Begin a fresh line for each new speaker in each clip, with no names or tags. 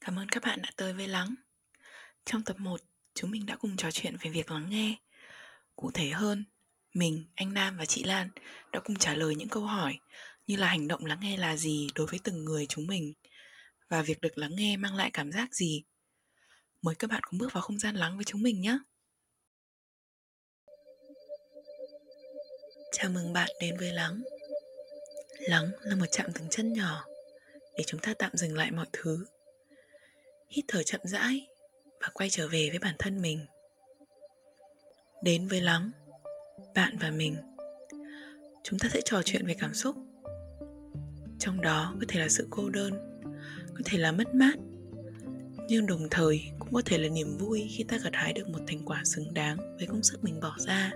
Cảm ơn các bạn đã tới với Lắng. Trong tập 1, chúng mình đã cùng trò chuyện về việc lắng nghe. Cụ thể hơn, mình, anh Nam và chị Lan đã cùng trả lời những câu hỏi như là hành động lắng nghe là gì đối với từng người chúng mình và việc được lắng nghe mang lại cảm giác gì. Mời các bạn cùng bước vào không gian lắng với chúng mình nhé. Chào mừng bạn đến với Lắng. Lắng là một chạm dừng chân nhỏ để chúng ta tạm dừng lại mọi thứ hít thở chậm rãi và quay trở về với bản thân mình. Đến với lắng bạn và mình, chúng ta sẽ trò chuyện về cảm xúc. Trong đó có thể là sự cô đơn, có thể là mất mát, nhưng đồng thời cũng có thể là niềm vui khi ta gặt hái được một thành quả xứng đáng với công sức mình bỏ ra.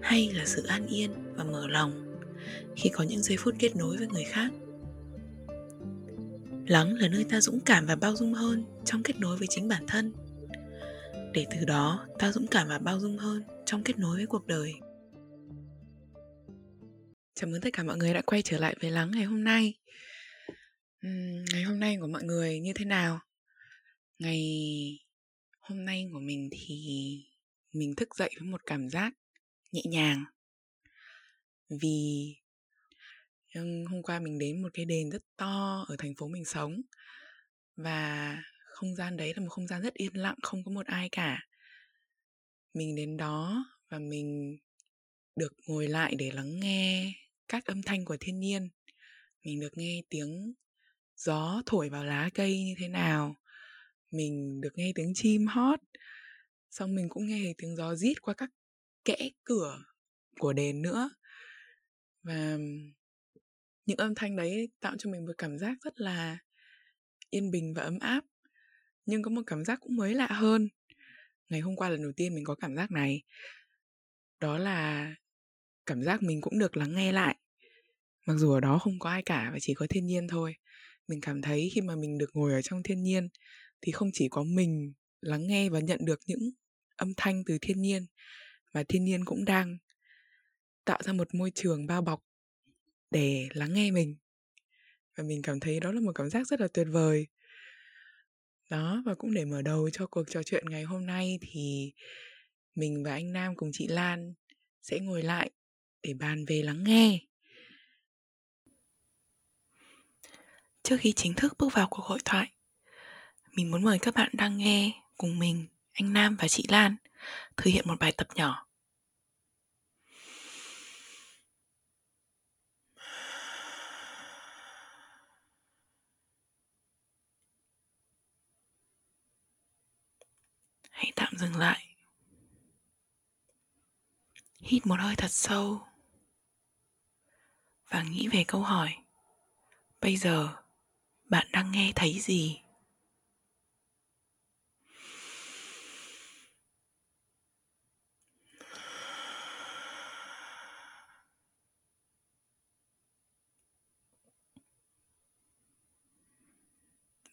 Hay là sự an yên và mở lòng khi có những giây phút kết nối với người khác lắng là nơi ta dũng cảm và bao dung hơn trong kết nối với chính bản thân. Để từ đó ta dũng cảm và bao dung hơn trong kết nối với cuộc đời. Chào mừng tất cả mọi người đã quay trở lại với lắng ngày hôm nay. Uhm, ngày hôm nay của mọi người như thế nào? Ngày hôm nay của mình thì mình thức dậy với một cảm giác nhẹ nhàng. Vì hôm qua mình đến một cái đền rất to ở thành phố mình sống. Và không gian đấy là một không gian rất yên lặng, không có một ai cả. Mình đến đó và mình được ngồi lại để lắng nghe các âm thanh của thiên nhiên. Mình được nghe tiếng gió thổi vào lá cây như thế nào. Mình được nghe tiếng chim hót. Xong mình cũng nghe thấy tiếng gió rít qua các kẽ cửa của đền nữa. Và những âm thanh đấy tạo cho mình một cảm giác rất là yên bình và ấm áp, nhưng có một cảm giác cũng mới lạ hơn. Ngày hôm qua lần đầu tiên mình có cảm giác này. Đó là cảm giác mình cũng được lắng nghe lại. Mặc dù ở đó không có ai cả và chỉ có thiên nhiên thôi, mình cảm thấy khi mà mình được ngồi ở trong thiên nhiên thì không chỉ có mình lắng nghe và nhận được những âm thanh từ thiên nhiên và thiên nhiên cũng đang tạo ra một môi trường bao bọc để lắng nghe mình. Và mình cảm thấy đó là một cảm giác rất là tuyệt vời. Đó, và cũng để mở đầu cho cuộc trò chuyện ngày hôm nay thì mình và anh Nam cùng chị Lan sẽ ngồi lại để bàn về lắng nghe. Trước khi chính thức bước vào cuộc hội thoại, mình muốn mời các bạn đang nghe cùng mình, anh Nam và chị Lan, thực hiện một bài tập nhỏ hãy tạm dừng lại. Hít một hơi thật sâu và nghĩ về câu hỏi, bây giờ bạn đang nghe thấy gì?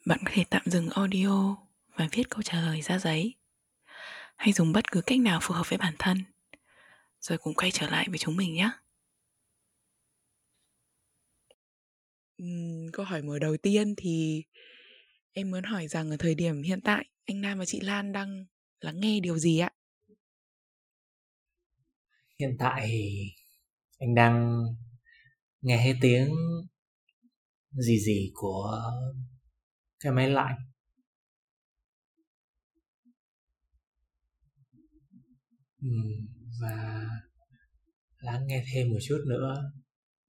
Bạn có thể tạm dừng audio và viết câu trả lời ra giấy hay dùng bất cứ cách nào phù hợp với bản thân. Rồi cùng quay trở lại với chúng mình nhé. Uhm, câu hỏi mở đầu tiên thì em muốn hỏi rằng ở thời điểm hiện tại anh Nam và chị Lan đang lắng nghe điều gì ạ?
Hiện tại anh đang nghe thấy tiếng gì gì của cái máy lạnh Ừ, và lắng nghe thêm một chút nữa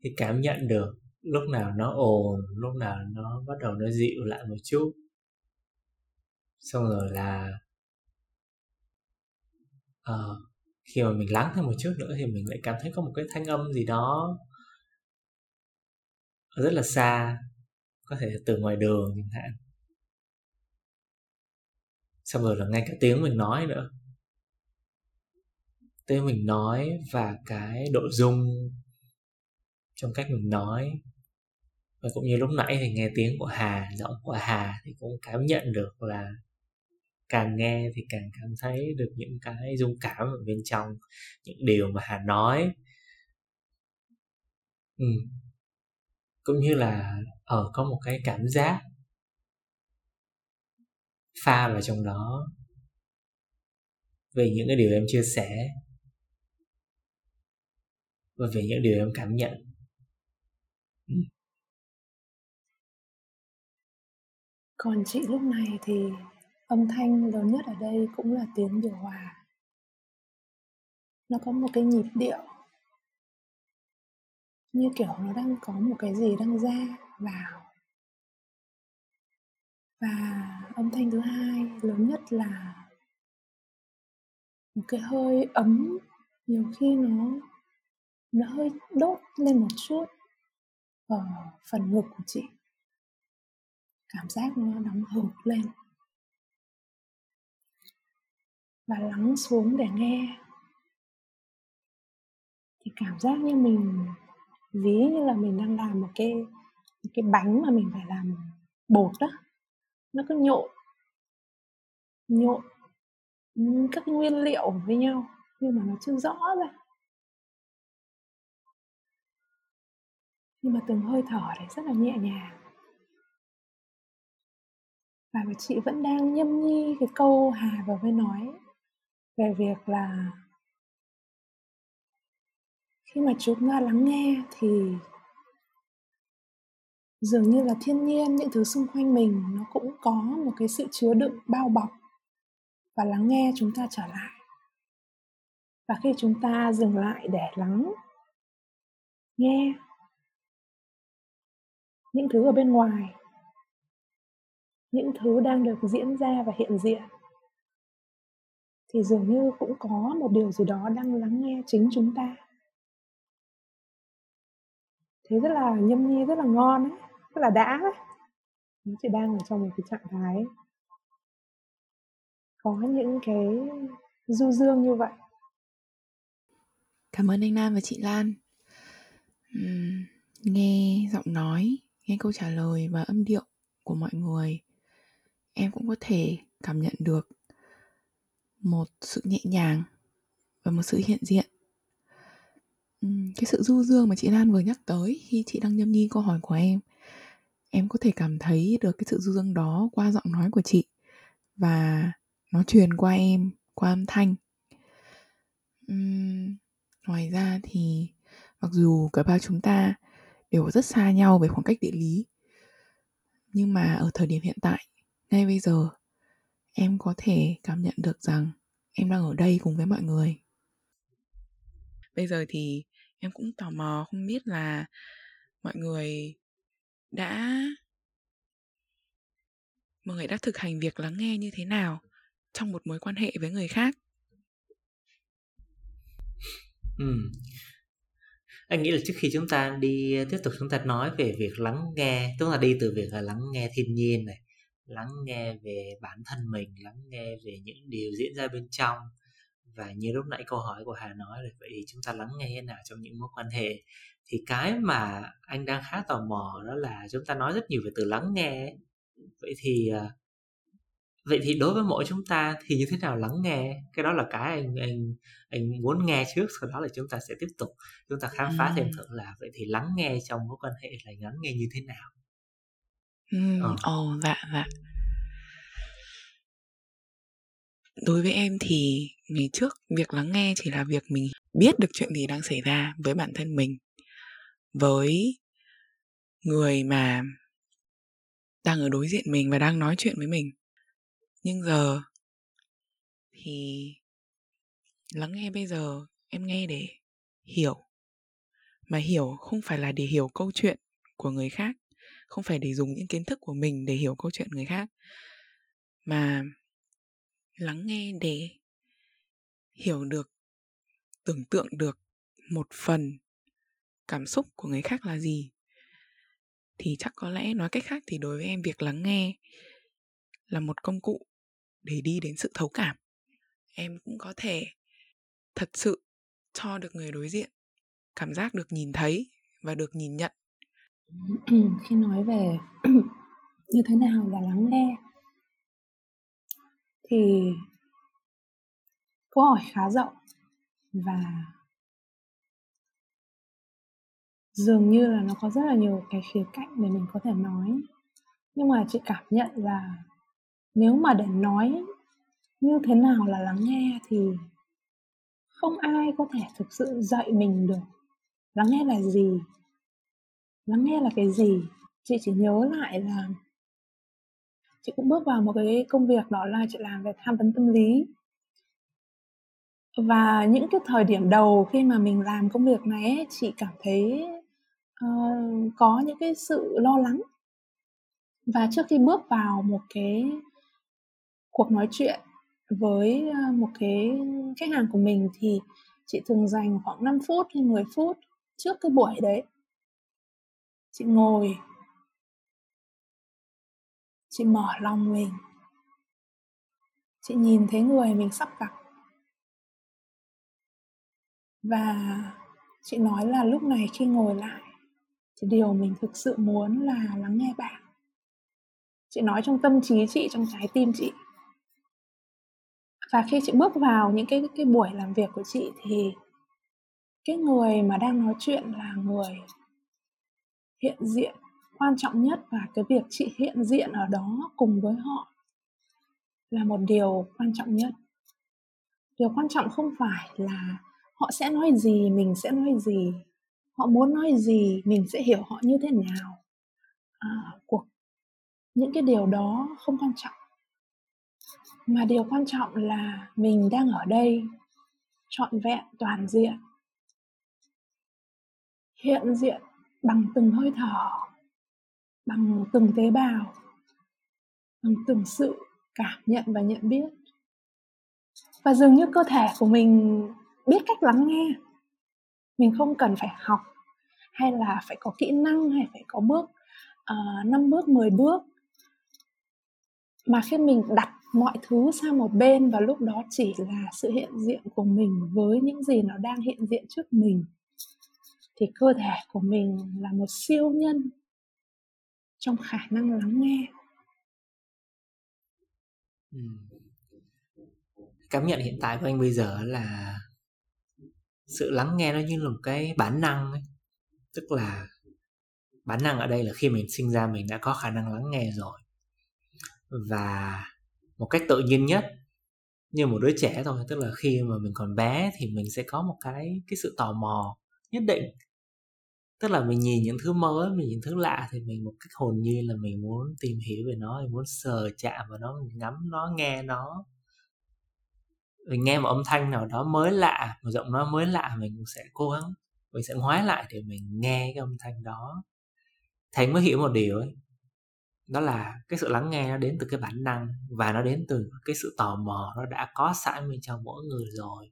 thì cảm nhận được lúc nào nó ồn lúc nào nó bắt đầu nó dịu lại một chút. Xong rồi là à, khi mà mình lắng thêm một chút nữa thì mình lại cảm thấy có một cái thanh âm gì đó rất là xa có thể từ ngoài đường chẳng hạn. Xong rồi là ngay cả tiếng mình nói nữa tiếng mình nói và cái độ dung trong cách mình nói. Và cũng như lúc nãy thì nghe tiếng của Hà, giọng của Hà thì cũng cảm nhận được là càng nghe thì càng cảm thấy được những cái dung cảm ở bên trong, những điều mà Hà nói. Ừ. cũng như là ở có một cái cảm giác pha vào trong đó. Về những cái điều em chia sẻ và về những điều em cảm nhận. Ừ.
Còn chị lúc này thì âm thanh lớn nhất ở đây cũng là tiếng điều hòa. Nó có một cái nhịp điệu. Như kiểu nó đang có một cái gì đang ra, vào. Và âm thanh thứ hai lớn nhất là một cái hơi ấm. Nhiều khi nó nó hơi đốt lên một chút ở phần ngực của chị. Cảm giác nó nóng hừng lên. Và lắng xuống để nghe. Thì cảm giác như mình ví như là mình đang làm một cái một cái bánh mà mình phải làm bột đó nó cứ nhộn nhộn các nguyên liệu với nhau nhưng mà nó chưa rõ ra. Nhưng mà từng hơi thở đấy rất là nhẹ nhàng. Và chị vẫn đang nhâm nhi cái câu hà vừa mới nói về việc là khi mà chúng ta lắng nghe thì dường như là thiên nhiên, những thứ xung quanh mình nó cũng có một cái sự chứa đựng, bao bọc và lắng nghe chúng ta trở lại. Và khi chúng ta dừng lại để lắng nghe những thứ ở bên ngoài những thứ đang được diễn ra và hiện diện thì dường như cũng có một điều gì đó đang lắng nghe chính chúng ta. Thế rất là nhâm nhi rất là ngon ấy rất là đã đấy nó chỉ đang ở trong một cái trạng thái có những cái du dương như vậy.
Cảm ơn anh Nam và chị Lan. Uhm, nghe giọng nói nghe câu trả lời và âm điệu của mọi người em cũng có thể cảm nhận được một sự nhẹ nhàng và một sự hiện diện. Cái sự du dương mà chị Lan vừa nhắc tới khi chị đang nhâm nhi câu hỏi của em em có thể cảm thấy được cái sự du dương đó qua giọng nói của chị và nó truyền qua em qua âm thanh. Uhm, ngoài ra thì mặc dù cả ba chúng ta đều rất xa nhau về khoảng cách địa lý nhưng mà ở thời điểm hiện tại, ngay bây giờ, em có thể cảm nhận được rằng em đang ở đây cùng với mọi người bây giờ thì em cũng tò mò không biết là mọi người đã, mọi người đã thực hành việc lắng nghe như thế nào trong một mối quan hệ với người khác
ừ anh nghĩ là trước khi chúng ta đi ờ, tiếp tục chúng ta nói về việc lắng nghe chúng ta đi từ việc là lắng nghe thiên nhiên này lắng nghe về bản thân mình lắng nghe về những điều diễn ra bên trong. Và như lúc nãy câu hỏi của hà nói là vậy thì chúng ta lắng nghe thế nào trong những mối quan hệ? Thì cái mà anh đang khá tò mò đó là chúng ta nói rất nhiều về từ lắng nghe vậy thì uh, vậy thì đối với mỗi chúng ta thì như thế nào lắng nghe? Cái đó là cái anh anh anh muốn nghe trước sau đó là chúng ta sẽ tiếp tục chúng ta khám phá thêm thử là vậy thì lắng nghe trong mối quan hệ là lắng nghe như thế nào?
Ừ ờ. ồ dạ dạ đối với em thì ngày trước việc lắng nghe chỉ là việc mình biết được chuyện gì đang xảy ra với bản thân mình với người mà đang ở đối diện mình và đang nói chuyện với mình nhưng giờ thì lắng nghe bây giờ, em nghe để hiểu. Mà hiểu không phải là để hiểu câu chuyện của người khác, không phải để dùng những kiến thức của mình để hiểu câu chuyện người khác, mà lắng nghe để hiểu được, tưởng tượng được một phần cảm xúc của người khác là gì. Thì chắc có lẽ nói cách khác thì đối với em, việc lắng nghe là một công cụ để đi đến sự thấu cảm. Em cũng có thể thật sự cho được người đối diện, cảm giác được nhìn thấy và được nhìn nhận.
Khi nói về như thế nào là lắng nghe, thì câu hỏi khá rộng và dường như là nó có rất là nhiều cái khía cạnh để mình có thể nói. Nhưng mà chị cảm nhận là nếu mà để nói như thế nào là lắng nghe thì không ai có thể thực sự dạy mình được. Lắng nghe là gì? Lắng nghe là cái gì? Chị chỉ nhớ lại là chị cũng bước vào một cái công việc đó là chị làm về tham vấn tâm lý. Và những cái thời điểm đầu khi mà mình làm công việc này ấy, chị cảm thấy uh, có những cái sự lo lắng. Và trước khi bước vào một cái cuộc nói chuyện với ờ, một cái khách hàng của mình thì chị thường dành khoảng 5 phút hay 10 phút trước cái buổi đấy. Chị ngồi, chị mở lòng mình, chị nhìn thấy người mình sắp gặp. Và chị nói là lúc này khi ngồi lại, thì điều mình thực sự muốn là lắng nghe bạn. Chị nói trong tâm trí chị, trong trái tim chị và khi chị bước vào những cái cái buổi làm việc của chị thì cái người mà đang nói chuyện là người hiện diện quan trọng nhất và cái việc chị hiện diện ở đó cùng với họ là một điều quan trọng nhất. Điều quan trọng không phải là họ sẽ nói gì mình sẽ nói gì họ muốn nói gì mình sẽ hiểu họ như thế nào. À, cuộc những cái điều đó không quan trọng mà điều quan trọng là mình đang ở đây trọn vẹn toàn diện. Hiện diện bằng từng hơi thở bằng từng tế bào bằng từng sự cảm nhận và nhận biết. Và dường như cơ thể của mình biết cách lắng nghe. Mình không cần phải học hay là phải có kỹ năng hay phải có bước ờ, uh, 5 bước 10 bước. Mà khi mình đặt mọi thứ sang một bên và lúc đó chỉ là sự hiện diện của mình với những gì nó đang hiện diện trước mình thì cơ thể của mình là một siêu nhân trong khả năng lắng nghe
ừ. cảm nhận hiện tại của anh bây giờ là sự lắng nghe nó như là một cái bản năng ấy. tức là bản năng ở đây là khi mình sinh ra mình đã có khả năng lắng nghe rồi và một cách tự nhiên nhất như một đứa trẻ thôi. Tức là khi mà mình còn bé thì mình sẽ có một cái cái sự tò mò nhất định. Tức là mình nhìn những thứ mới, mình nhìn thứ lạ thì mình một cách hồn nhiên là mình muốn tìm hiểu về nó, mình muốn sờ chạm vào nó, mình ngắm nó, nghe nó. Mình nghe một âm thanh nào đó mới lạ, một giọng nói mới lạ, mình cũng sẽ cố gắng, mình sẽ ngoái lại để mình nghe cái âm thanh đó. Thành mới hiểu một điều ấy đó là cái sự lắng nghe nó đến từ cái bản năng và nó đến từ cái sự tò mò nó đã có sẵn bên trong mỗi người rồi.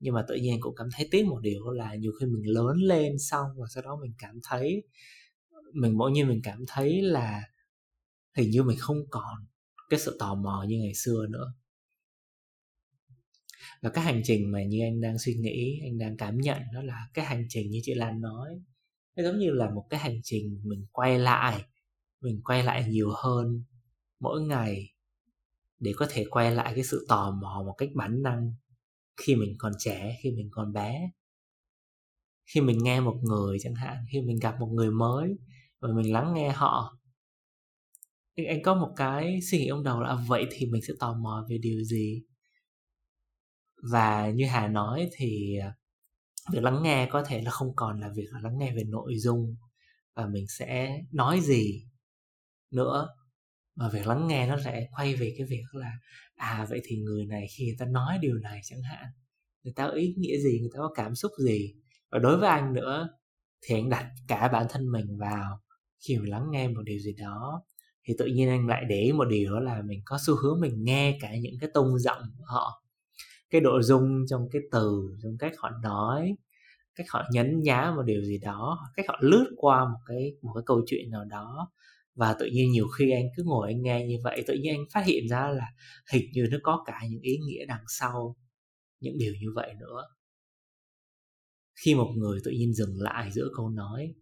Nhưng mà tự nhiên cũng cảm thấy tiếc một điều là nhiều khi mình lớn lên xong và sau đó mình cảm thấy, mình bỗng nhiên mình cảm thấy là hình như mình không còn cái sự tò mò như ngày xưa nữa. Và cái hành trình mà như anh đang suy nghĩ, anh đang cảm nhận đó là cái hành trình như chị lan nói. Nó giống như là một cái hành trình mình quay lại mình quay lại nhiều hơn mỗi ngày để có thể quay lại cái sự tò mò một cách bản năng khi mình còn trẻ, khi mình còn bé. Khi mình nghe một người chẳng hạn, khi mình gặp một người mới và mình lắng nghe họ nhưng anh có một cái suy nghĩ trong đầu là à, vậy thì mình sẽ tò mò về điều gì? Và như hà nói thì à, việc lắng nghe có thể là không còn là việc là lắng nghe về nội dung và mình sẽ nói gì nữa. Mà việc lắng nghe nó sẽ quay về cái việc là à vậy thì người này khi người ta nói điều này chẳng hạn, người ta có ý nghĩa gì, người ta có cảm xúc gì? Và đối với anh nữa, thì anh đặt cả bản thân mình vào khi mà lắng nghe một điều gì đó, thì tự nhiên anh lại để ý một điều đó là mình có xu hướng mình nghe cả những cái tông giọng của họ, cái độ dung trong cái từ, trong cách họ nói, cách họ nhấn nhá một điều gì đó, cách họ lướt qua một cái một cái câu chuyện nào đó và tự nhiên nhiều khi anh cứ ngồi anh nghe như vậy, tự nhiên anh phát hiện ra là hình như nó có cả những ý nghĩa đằng sau những điều như vậy nữa. Khi một người tự nhiên dừng lại giữa câu nói,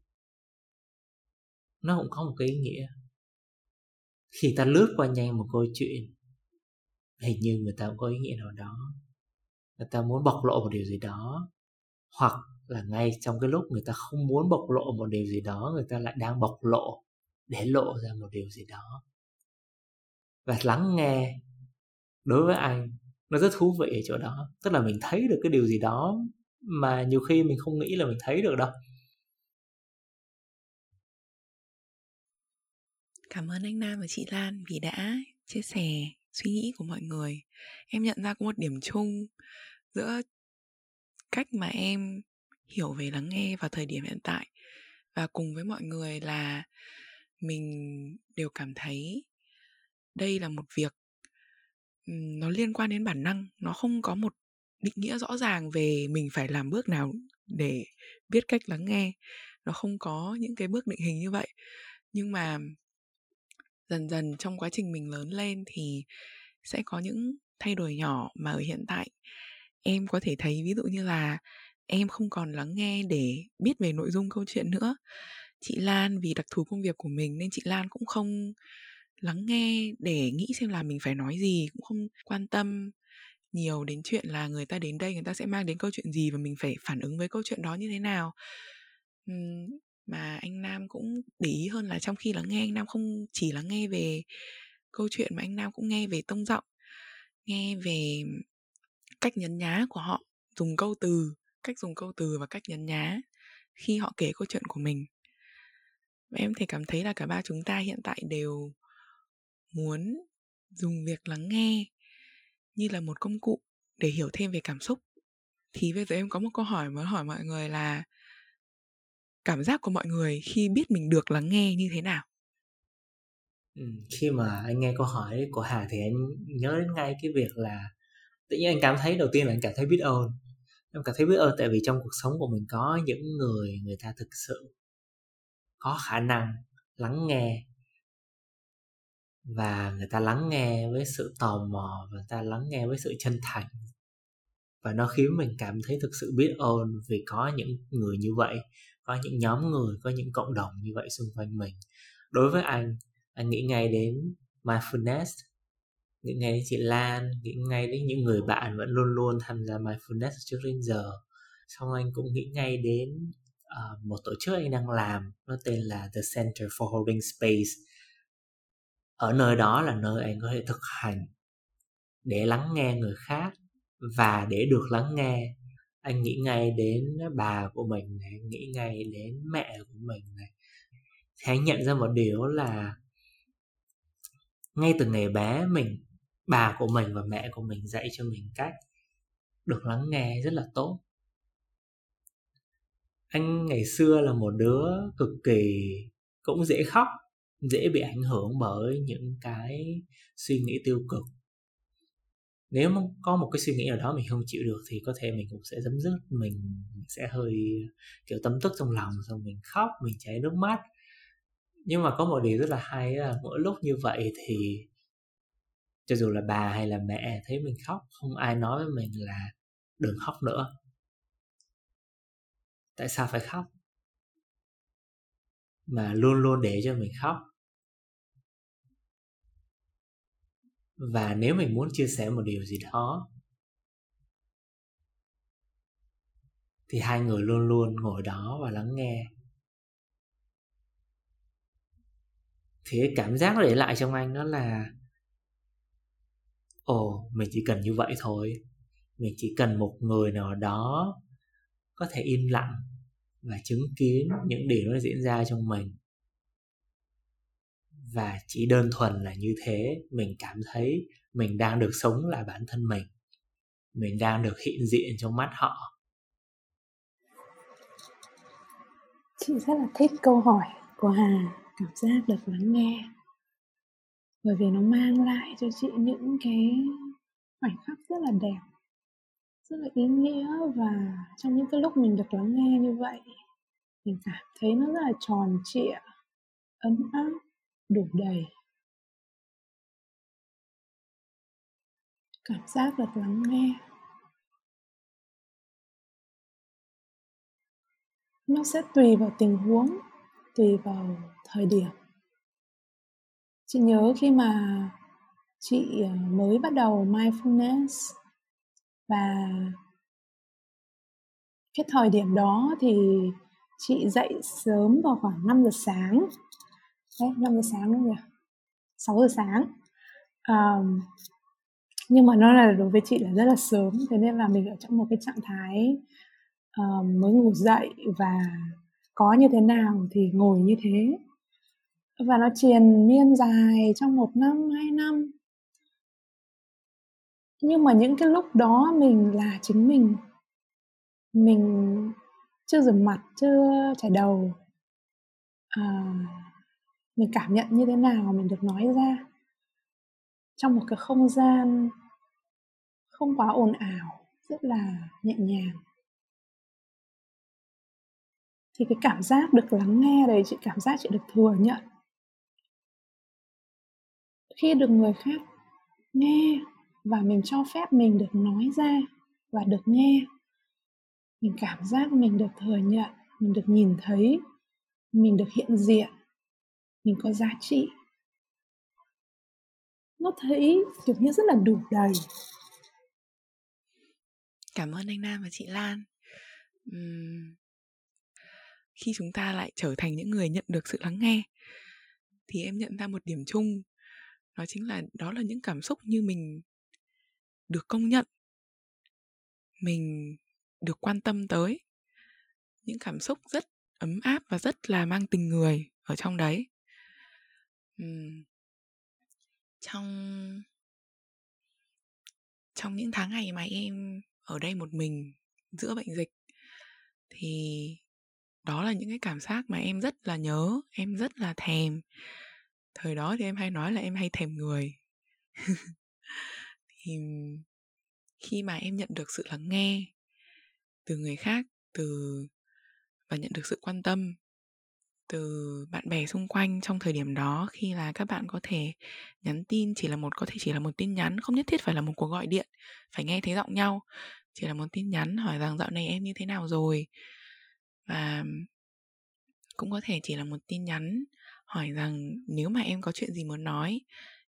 nó cũng có một cái ý nghĩa. Khi ta lướt qua nhanh một câu chuyện, hình như người ta cũng có ý nghĩa nào đó. Người ta muốn bộc lộ một điều gì đó, hoặc là ngay trong cái lúc người ta không muốn bộc lộ một điều gì đó, người ta lại đang bộc lộ để lộ ra một điều gì đó. Và lắng nghe đối với anh, nó rất thú vị ở chỗ đó. Tức là mình thấy được cái điều gì đó mà nhiều khi mình không nghĩ là mình thấy được đâu.
Cảm ơn anh Nam và chị Lan vì đã chia sẻ suy nghĩ của mọi người. Em nhận ra có một điểm chung giữa cách mà em hiểu về lắng nghe vào thời điểm hiện tại và cùng với mọi người là mình đều cảm thấy đây là một việc nó liên quan đến bản năng, nó không có một định nghĩa rõ ràng về mình phải làm bước nào để biết cách lắng nghe. Nó không có những cái bước định hình như vậy. Nhưng mà dần dần trong quá trình mình lớn lên thì sẽ có những thay đổi nhỏ mà ở hiện tại em có thể thấy. Ví dụ như là em không còn lắng nghe để biết về nội dung câu chuyện nữa chị lan vì đặc thù công việc của mình nên chị lan cũng không lắng nghe để nghĩ xem là mình phải nói gì cũng không quan tâm nhiều đến chuyện là người ta đến đây người ta sẽ mang đến câu chuyện gì và mình phải phản ứng với câu chuyện đó như thế nào. Uhm, mà anh Nam cũng để ý hơn là trong khi lắng nghe anh Nam không chỉ lắng nghe về câu chuyện mà anh Nam cũng nghe về tông giọng nghe về cách nhấn nhá của họ dùng câu từ cách dùng câu từ và cách nhấn nhá khi họ kể câu chuyện của mình em thì cảm thấy là cả ba chúng ta hiện tại đều muốn dùng việc lắng nghe như là một công cụ để hiểu thêm về cảm xúc. Thì bây giờ em có một câu hỏi muốn hỏi mọi người là cảm giác của mọi người khi biết mình được lắng nghe như thế nào?
Ừ, khi mà anh nghe câu hỏi của hà thì anh nhớ đến ngay cái việc là tự nhiên anh cảm thấy đầu tiên là anh cảm thấy biết ơn. Em cảm thấy biết ơn tại vì trong cuộc sống của mình có những người người ta thực sự có khả năng lắng nghe. Và người ta lắng nghe với sự tò mò và người ta lắng nghe với sự chân thành. Và nó khiến mình cảm thấy thực sự biết ơn vì có những người như vậy, có những nhóm người, có những cộng đồng như vậy xung quanh mình. Đối với anh anh nghĩ ngay đến mindfulness, nghĩ ngay đến chị Lan, nghĩ ngay đến những người bạn vẫn luôn luôn tham gia mindfulness trước đến giờ. Xong anh cũng nghĩ ngay đến uh, một tổ chức anh đang làm nó tên là The Center for Holding Space. Ở nơi đó là nơi anh có thể thực hành để lắng nghe người khác. Và để được lắng nghe anh nghĩ ngay đến bà của mình này anh nghĩ ngay đến mẹ của mình này. Thì anh nhận ra một điều là ngay từ ngày bé mình bà của mình và mẹ của mình dạy cho mình cách được lắng nghe rất là tốt anh ngày xưa là một đứa cực kỳ, cũng dễ khóc, dễ bị ảnh hưởng bởi những cái suy nghĩ tiêu cực. Nếu mà có một cái suy nghĩ nào đó mình không chịu được thì có thể mình cũng sẽ dấm dứt, mình sẽ hơi, kiểu tâm tức trong lòng, xong mình khóc, mình chảy nước mắt. Nhưng mà có một điều rất là hay là mỗi lúc như vậy thì cho dù là bà hay là mẹ thấy mình khóc, không ai nói với mình là đừng khóc nữa tại sao phải khóc? Mà luôn luôn để cho mình khóc. Và nếu mình muốn chia sẻ một điều gì đó, thì hai người luôn luôn ngồi đó và lắng nghe. Thì cái cảm giác nó để lại trong anh đó là, ồ, mình chỉ cần như vậy thôi. Mình chỉ cần một người nào đó có thể im lặng và chứng kiến những điều nó diễn ra trong mình. Và chỉ đơn thuần là như thế, mình cảm thấy mình đang được sống là bản thân mình. Mình đang được hiện diện trong mắt họ.
Chị rất là thích câu hỏi của hà, cảm giác được lắng nghe. Bởi vì nó mang lại cho chị những cái khoảnh khắc rất là đẹp rất là ý nghĩa và trong những cái lúc mình được lắng nghe như vậy, mình cảm thấy nó rất là tròn trịa, ấm áp, đủ đầy. Cảm giác được lắng nghe. Nó sẽ tùy vào tình huống, tùy vào thời điểm. Chị nhớ khi mà chị ờ, mới bắt đầu mindfulness và cái thời điểm đó thì chị dậy sớm vào khoảng 5 giờ sáng. Đấy 5 giờ sáng đúng không nhỉ? 6 giờ sáng. Um, nhưng mà nó là đối với chị là rất là sớm thế nên là mình ở trong một cái trạng thái um, mới ngủ dậy và có như thế nào thì ngồi như thế. Và nó triền miên dài trong một năm hai năm nhưng mà những cái lúc đó mình là chính mình. Mình chưa rửa mặt chưa chải đầu. À, mình cảm nhận như thế nào mình được nói ra? Trong một cái không gian không quá ồn ào rất là nhẹ nhàng. Thì cái cảm giác được lắng nghe đấy chị cảm giác chị được thừa nhận. Khi được người khác nghe và mình cho phép mình được nói ra và được nghe. Mình cảm giác mình được thừa nhận mình được nhìn thấy mình được hiện diện mình có giá trị. Nó thấy kiểu như rất là đủ đầy.
Cảm ơn anh nam và chị lan. Uhm, khi chúng ta lại trở thành những người nhận được sự lắng nghe thì em nhận ra một điểm chung đó chính là đó là những cảm xúc như mình được công nhận. Mình được quan tâm tới những cảm xúc rất ấm áp và rất là mang tình người ở trong đấy. Uhm, trong trong những tháng ngày mà em ở đây một mình giữa bệnh dịch thì đó là những cái cảm giác mà em rất là nhớ em rất là thèm. Thời đó thì em hay nói là em hay thèm người. thì khi mà em nhận được sự lắng nghe từ người khác, từ và nhận được sự quan tâm từ bạn bè xung quanh trong thời điểm đó, khi là các bạn có thể nhắn tin, chỉ là một, có thể chỉ là một tin nhắn, không nhất thiết phải là một cuộc gọi điện, phải nghe thấy giọng nhau, chỉ là một tin nhắn hỏi rằng dạo này em như thế nào rồi? Và cũng có thể chỉ là một tin nhắn hỏi rằng nếu mà em có chuyện gì muốn nói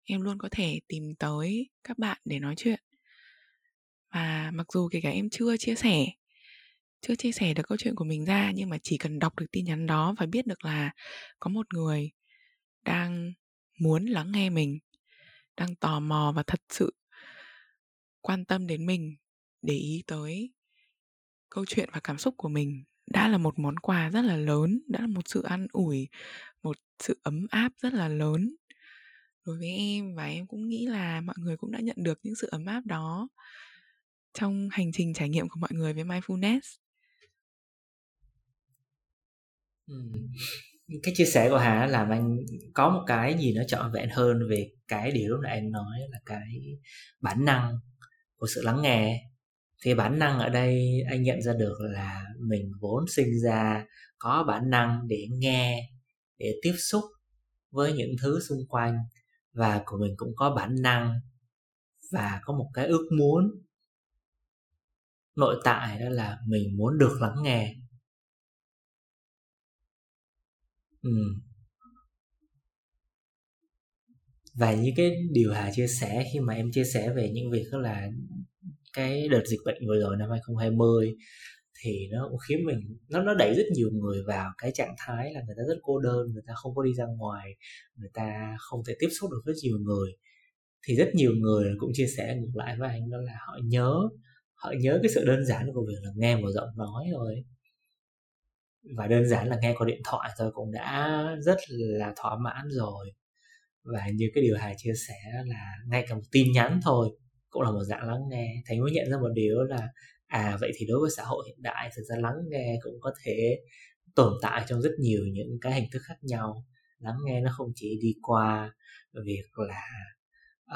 em luôn có thể tìm tới các bạn để nói chuyện. Và mặc dù kể cả em chưa chia sẻ, chưa chia sẻ được câu chuyện của mình ra, nhưng mà chỉ cần đọc được tin nhắn đó và biết được là có một người đang muốn lắng nghe mình, đang tò mò và thật sự quan tâm đến mình để ý tới câu chuyện và cảm xúc của mình, đã là một món quà rất là lớn, đã là một sự an ủi, một sự ấm áp rất là lớn đối với em và em cũng nghĩ là mọi người cũng đã nhận được những sự ấm áp đó trong hành trình trải nghiệm của mọi người với mindfulness.
Cái chia sẻ của Hà làm anh có một cái gì nó trọn vẹn hơn về cái điều lúc nãy anh nói là cái bản năng của sự lắng nghe. Thì bản năng ở đây anh nhận ra được là mình vốn sinh ra có bản năng để nghe, để tiếp xúc với những thứ xung quanh và của mình cũng có bản năng và có một cái ước muốn nội tại đó là mình muốn được lắng nghe ừ. và như cái điều Hà chia sẻ, khi mà em chia sẻ về những việc đó là cái đợt dịch bệnh vừa rồi năm 2020 thì nó cũng khiến mình, nó nó đẩy rất nhiều người vào cái trạng thái là người ta rất cô đơn, người ta không có đi ra ngoài, người ta không thể tiếp xúc được với nhiều người. Thì rất nhiều người cũng chia sẻ ngược lại với anh đó là họ nhớ họ nhớ cái sự đơn giản của việc là nghe một giọng nói rồi và đơn giản là nghe qua điện thoại thôi cũng đã rất là thỏa mãn rồi. Và như cái điều Hà chia sẻ là ngay cả một tin nhắn thôi cũng là một dạng lắng nghe. Thành mới nhận ra một điều là à vậy thì đối với xã hội hiện đại thực ra lắng nghe cũng có thể tồn tại trong rất nhiều những cái hình thức khác nhau. Lắng nghe nó không chỉ đi qua việc là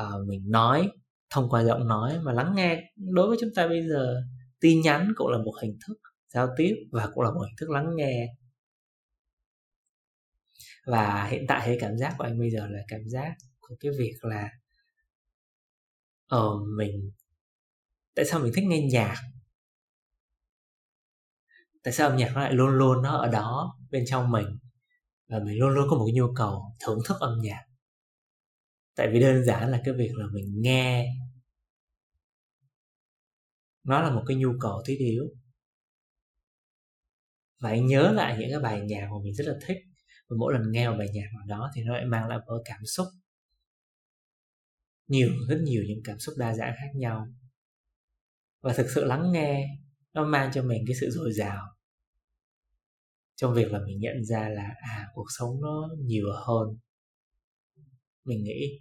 uh, mình nói thông qua giọng nói mà lắng nghe đối với chúng ta bây giờ tin nhắn cũng là một hình thức giao tiếp và cũng là một hình thức lắng nghe. Và hiện tại thì cảm giác của anh bây giờ là cảm giác của cái việc là ờ mình tại sao mình thích nghe nhạc? Tại sao âm nhạc nó lại luôn luôn nó ở đó, bên trong mình? Và mình luôn luôn có một cái nhu cầu thưởng thức âm nhạc. Tại vì đơn giản là cái việc là mình nghe, nó là một cái nhu cầu thiết yếu. Và anh nhớ lại những cái bài nhạc mà mình rất là thích. Và mỗi lần nghe một bài nhạc nào đó thì nó lại mang lại một cảm xúc. Nhiều, rất nhiều những cảm xúc đa dạng khác nhau. Và thực sự lắng nghe, nó mang cho mình cái sự dồi dào trong việc là mình nhận ra là à cuộc sống nó nhiều hơn. Mình nghĩ.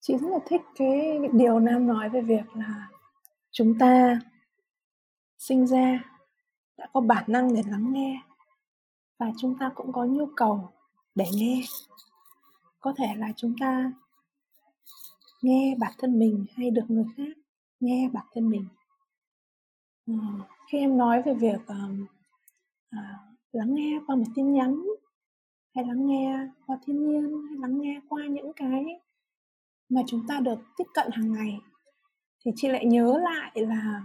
Chị rất là thích cái điều nam nói về việc là chúng ta sinh ra đã có bản năng để lắng nghe và chúng ta cũng có nhu cầu để nghe. Có thể là chúng ta nghe bản thân mình hay được người khác nghe bản thân mình khi em nói về việc uh, à, lắng nghe qua một tin nhắn hay lắng nghe qua thiên nhiên hay lắng nghe qua những cái mà chúng ta được tiếp cận hàng ngày thì chị lại nhớ lại là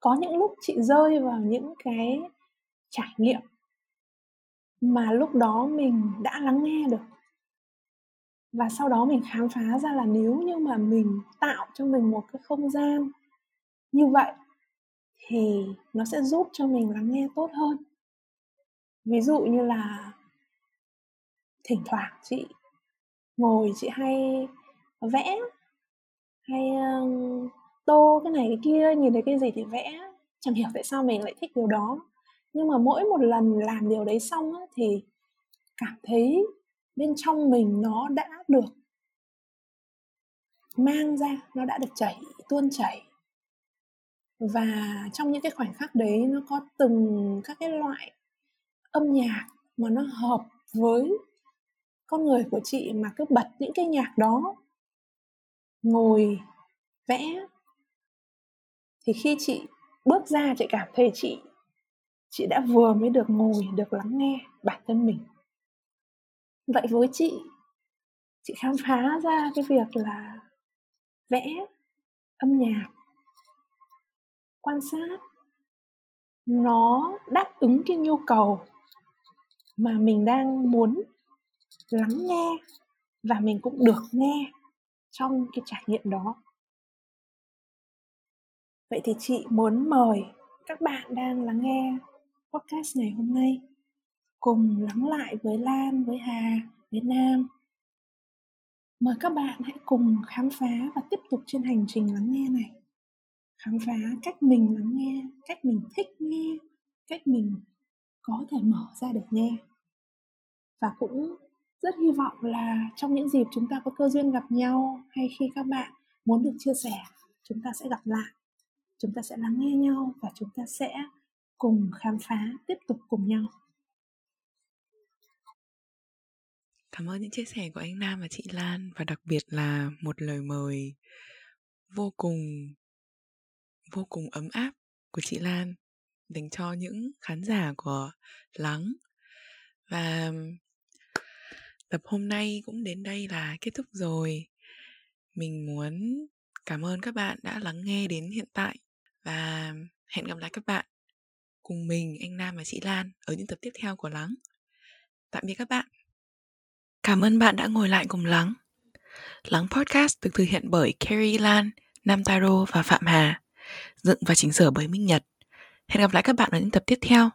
có những lúc chị rơi vào những cái trải nghiệm mà lúc đó mình đã lắng nghe được. Và sau đó mình khám phá ra là nếu như mà mình tạo cho mình một cái không gian như vậy thì nó sẽ giúp cho mình lắng nghe tốt hơn. Ví dụ như là thỉnh thoảng chị ngồi chị hay vẽ hay tô cái này cái kia nhìn thấy cái gì thì vẽ chẳng hiểu tại sao mình lại thích điều đó. Nhưng mà mỗi một lần làm điều đấy xong á, thì cảm thấy bên trong mình nó đã được mang ra nó đã được chảy tuôn chảy và trong những cái khoảnh khắc đấy nó có từng các cái loại âm nhạc mà nó hợp với con người của chị mà cứ bật những cái nhạc đó, ngồi vẽ. Thì khi chị bước ra chị cảm thấy chị chị đã vừa mới được ngồi, được lắng nghe bản thân mình. Vậy với chị chị khám phá ra cái việc là vẽ âm nhạc quan sát, nó đáp ứng cái nhu cầu mà mình đang muốn lắng nghe và mình cũng được nghe trong cái trải nghiệm đó. Vậy thì chị muốn mời các bạn đang lắng nghe podcast ngày hôm nay cùng lắng lại với lan, với hà, với nam. Mời các bạn hãy cùng khám phá và tiếp tục trên hành trình lắng nghe này khám phá cách mình lắng nghe, cách mình thích nghe, cách mình có thể mở ra để nghe. Và cũng rất hy vọng là trong những dịp chúng ta có cơ duyên gặp nhau hay khi các bạn muốn được chia sẻ, chúng ta sẽ gặp lại, chúng ta sẽ lắng nghe nhau và chúng ta sẽ cùng khám phá, tiếp tục cùng nhau.
Cảm ơn những chia sẻ của anh Nam và chị Lan và đặc biệt là một lời mời vô cùng vô cùng ấm áp của chị Lan dành cho những khán giả của Lắng. Và tập hôm nay cũng đến đây là kết thúc rồi. Mình muốn cảm ơn các bạn đã lắng nghe đến hiện tại và hẹn gặp lại các bạn cùng mình anh Nam và chị Lan ở những tập tiếp theo của Lắng. Tạm biệt các bạn. Cảm ơn bạn đã ngồi lại cùng Lắng. Lắng Podcast được thực hiện bởi Carrie Lan, Nam Taro và Phạm Hà, dựng và chỉnh sửa bởi Minh Nhật. Hẹn gặp lại các bạn ở những tập tiếp theo.